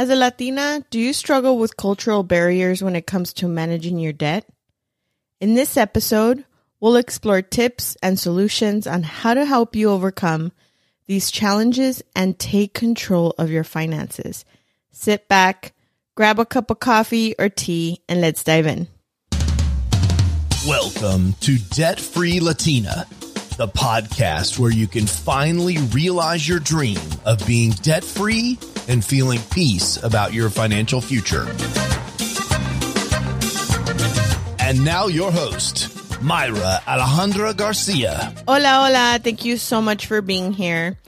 As a Latina, do you struggle with cultural barriers when it comes to managing your debt? In this episode, we'll explore tips and solutions on how to help you overcome these challenges and take control of your finances. Sit back, grab a cup of coffee or tea, and let's dive in. Welcome to Debt Free Latina, the podcast where you can finally realize your dream of being debt free and feeling peace about your financial future. And now, your host, Mayra Alejandra Garcia. Hola, hola. Thank you so much for being here.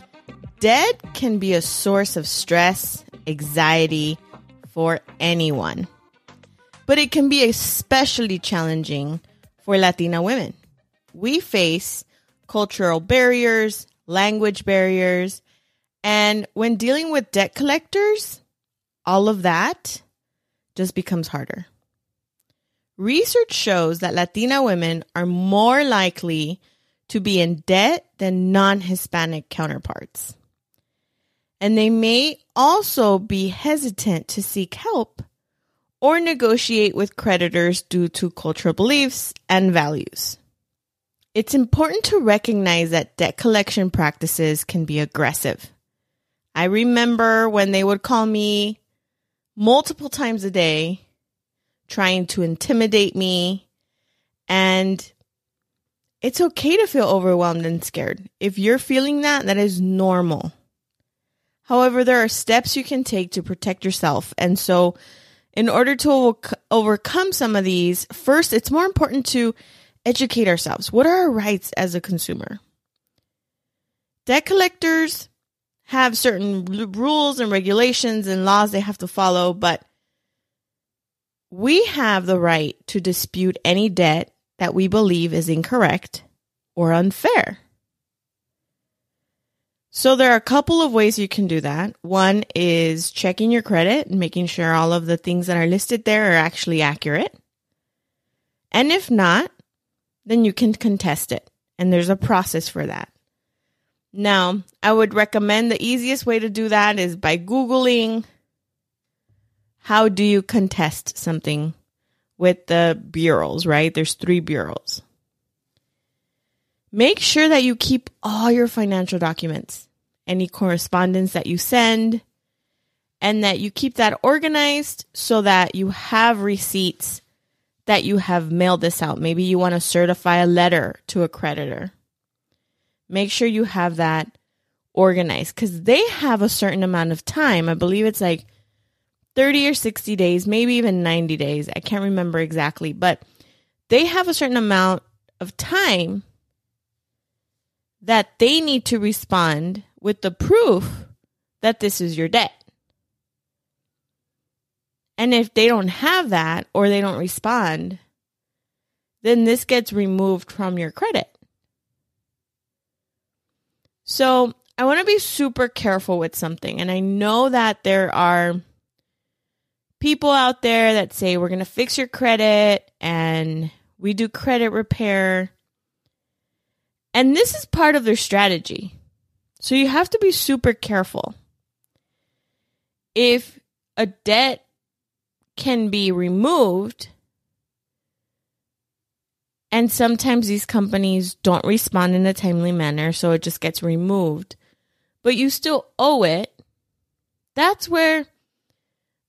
Debt can be a source of stress, anxiety for anyone, but it can be especially challenging for Latina women. We face cultural barriers, language barriers, and when dealing with debt collectors, all of that just becomes harder. Research shows that Latina women are more likely to be in debt than non Hispanic counterparts. And they may also be hesitant to seek help or negotiate with creditors due to cultural beliefs and values. It's important to recognize that debt collection practices can be aggressive. I remember when they would call me multiple times a day trying to intimidate me. And it's okay to feel overwhelmed and scared. If you're feeling that, that is normal. However, there are steps you can take to protect yourself. And so, in order to overcome some of these, first, it's more important to educate ourselves. What are our rights as a consumer? Debt collectors have certain rules and regulations and laws they have to follow, but we have the right to dispute any debt that we believe is incorrect or unfair. So there are a couple of ways you can do that. One is checking your credit and making sure all of the things that are listed there are actually accurate. And if not, then you can contest it. And there's a process for that. Now, I would recommend the easiest way to do that is by Googling how do you contest something with the bureaus, right? There's three bureaus. Make sure that you keep all your financial documents, any correspondence that you send, and that you keep that organized so that you have receipts that you have mailed this out. Maybe you want to certify a letter to a creditor. Make sure you have that organized because they have a certain amount of time. I believe it's like 30 or 60 days, maybe even 90 days. I can't remember exactly, but they have a certain amount of time that they need to respond with the proof that this is your debt. And if they don't have that or they don't respond, then this gets removed from your credit. So I want to be super careful with something. And I know that there are people out there that say we're going to fix your credit and we do credit repair. And this is part of their strategy. So you have to be super careful. If a debt can be removed, and sometimes these companies don't respond in a timely manner, so it just gets removed, but you still owe it, that's where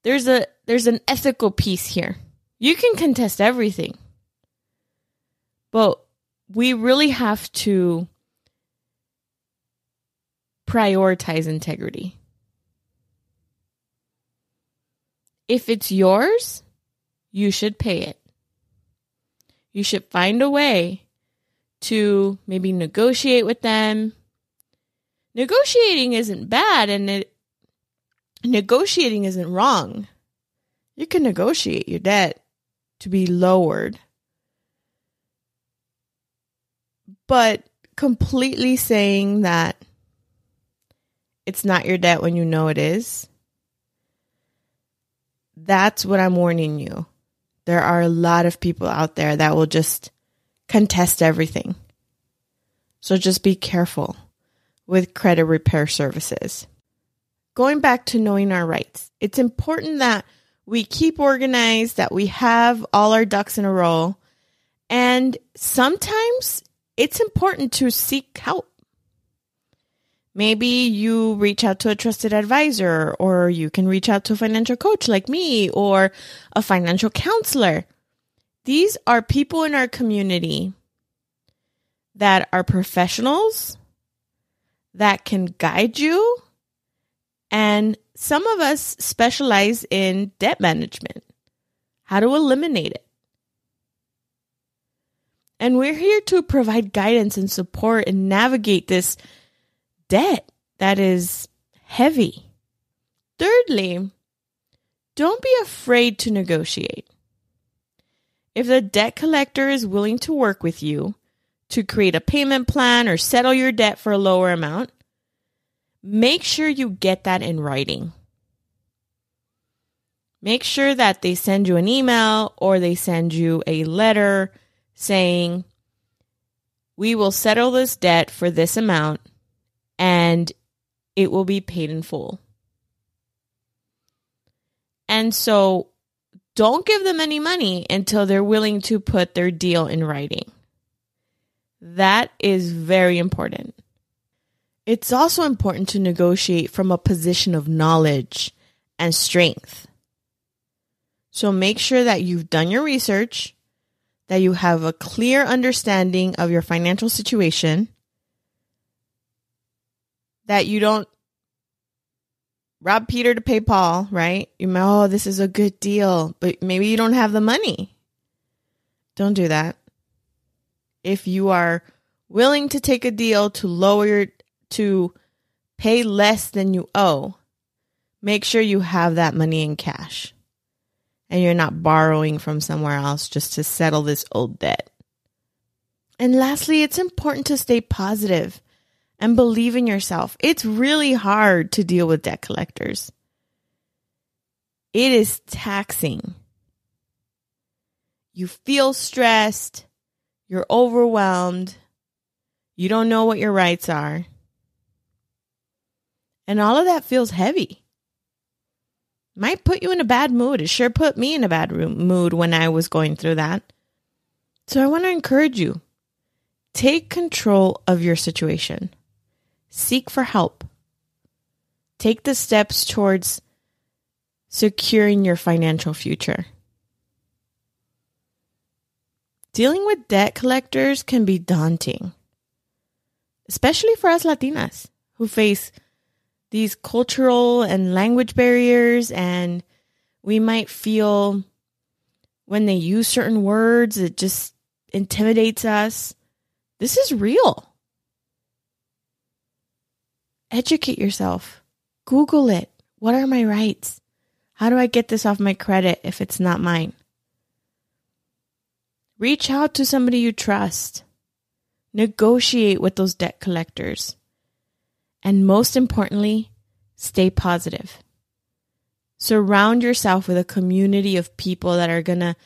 there's a there's an ethical piece here. You can contest everything. But we really have to prioritize integrity. If it's yours, you should pay it. You should find a way to maybe negotiate with them. Negotiating isn't bad and it negotiating isn't wrong. You can negotiate your debt to be lowered. But completely saying that it's not your debt when you know it is, that's what I'm warning you. There are a lot of people out there that will just contest everything. So just be careful with credit repair services. going back to knowing our rights, it's important that we keep organized, that we have all our ducks in a row. And sometimes it's important to seek help. Maybe you reach out to a trusted advisor, or you can reach out to a financial coach like me, or a financial counselor. These are people in our community that are professionals that can guide you. And some of us specialize in debt management, how to eliminate it. And we're here to provide guidance and support and navigate this debt that is heavy. Thirdly, don't be afraid to negotiate. If the debt collector is willing to work with you to create a payment plan or settle your debt for a lower amount, make sure you get that in writing. Make sure that they send you an email or they send you a letter saying, We will settle this debt for this amount and it will be paid in full. And so don't give them any money until they're willing to put their deal in writing. That is very important. It's also important to negotiate from a position of knowledge and strength. So make sure that you've done your research, that you have a clear understanding of your financial situation, that you don't rob Peter to pay Paul, right? You may, oh, this is a good deal, but maybe you don't have the money. Don't do that. If you are willing to take a deal to lower your, to pay less than you owe, make sure you have that money in cash and you're not borrowing from somewhere else just to settle this old debt. And lastly, it's important to stay positive and believe in yourself. It's really hard to deal with debt collectors. It is taxing. You feel stressed. You're overwhelmed. You don't know what your rights are. And all of that feels heavy. Might put you in a bad mood. It sure put me in a bad mood when I was going through that. So I want to encourage you take control of your situation. Seek for help. Take the steps towards securing your financial future. Dealing with debt collectors can be daunting, especially for us Latinas who face these cultural and language barriers, and we might feel when they use certain words, it just intimidates us. This is real educate yourself. Google it. What are my rights? How do I get this off my credit if it's not mine? Reach out to somebody you trust. Negotiate with those debt collectors. And most importantly, stay positive. Surround yourself with a community of people that are going to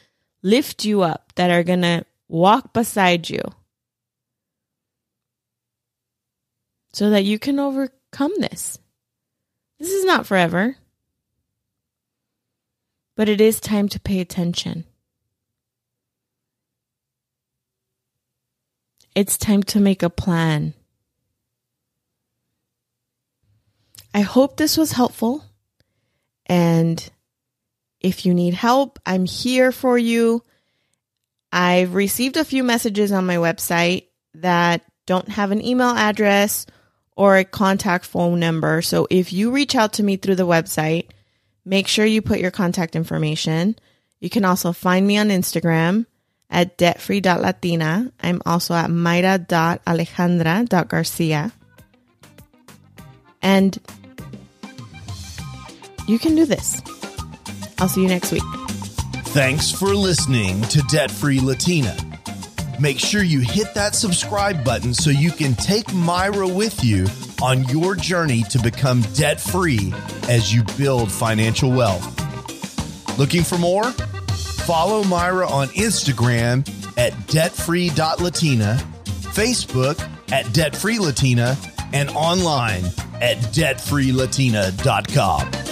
lift you up, that are going to walk beside you so that you can overcome this. This is not forever, but it is time to pay attention. It's time to make a plan. I hope this was helpful. And if you need help, I'm here for you. I've received a few messages on my website that don't have an email address or a contact phone number. So if you reach out to me through the website, make sure you put your contact information. You can also find me on Instagram at debtfree.latina. I'm also at mayra.alejandra.garcia. And you can do this. I'll see you next week. Thanks for listening to Debt Free Latina. Make sure you hit that subscribe button so you can take Mayra with you on your journey to become debt free as you build financial wealth. Looking for more? Follow Mayra on Instagram at debtfree.latina, Facebook at debtfreelatina, and online at debtfreelatina.com.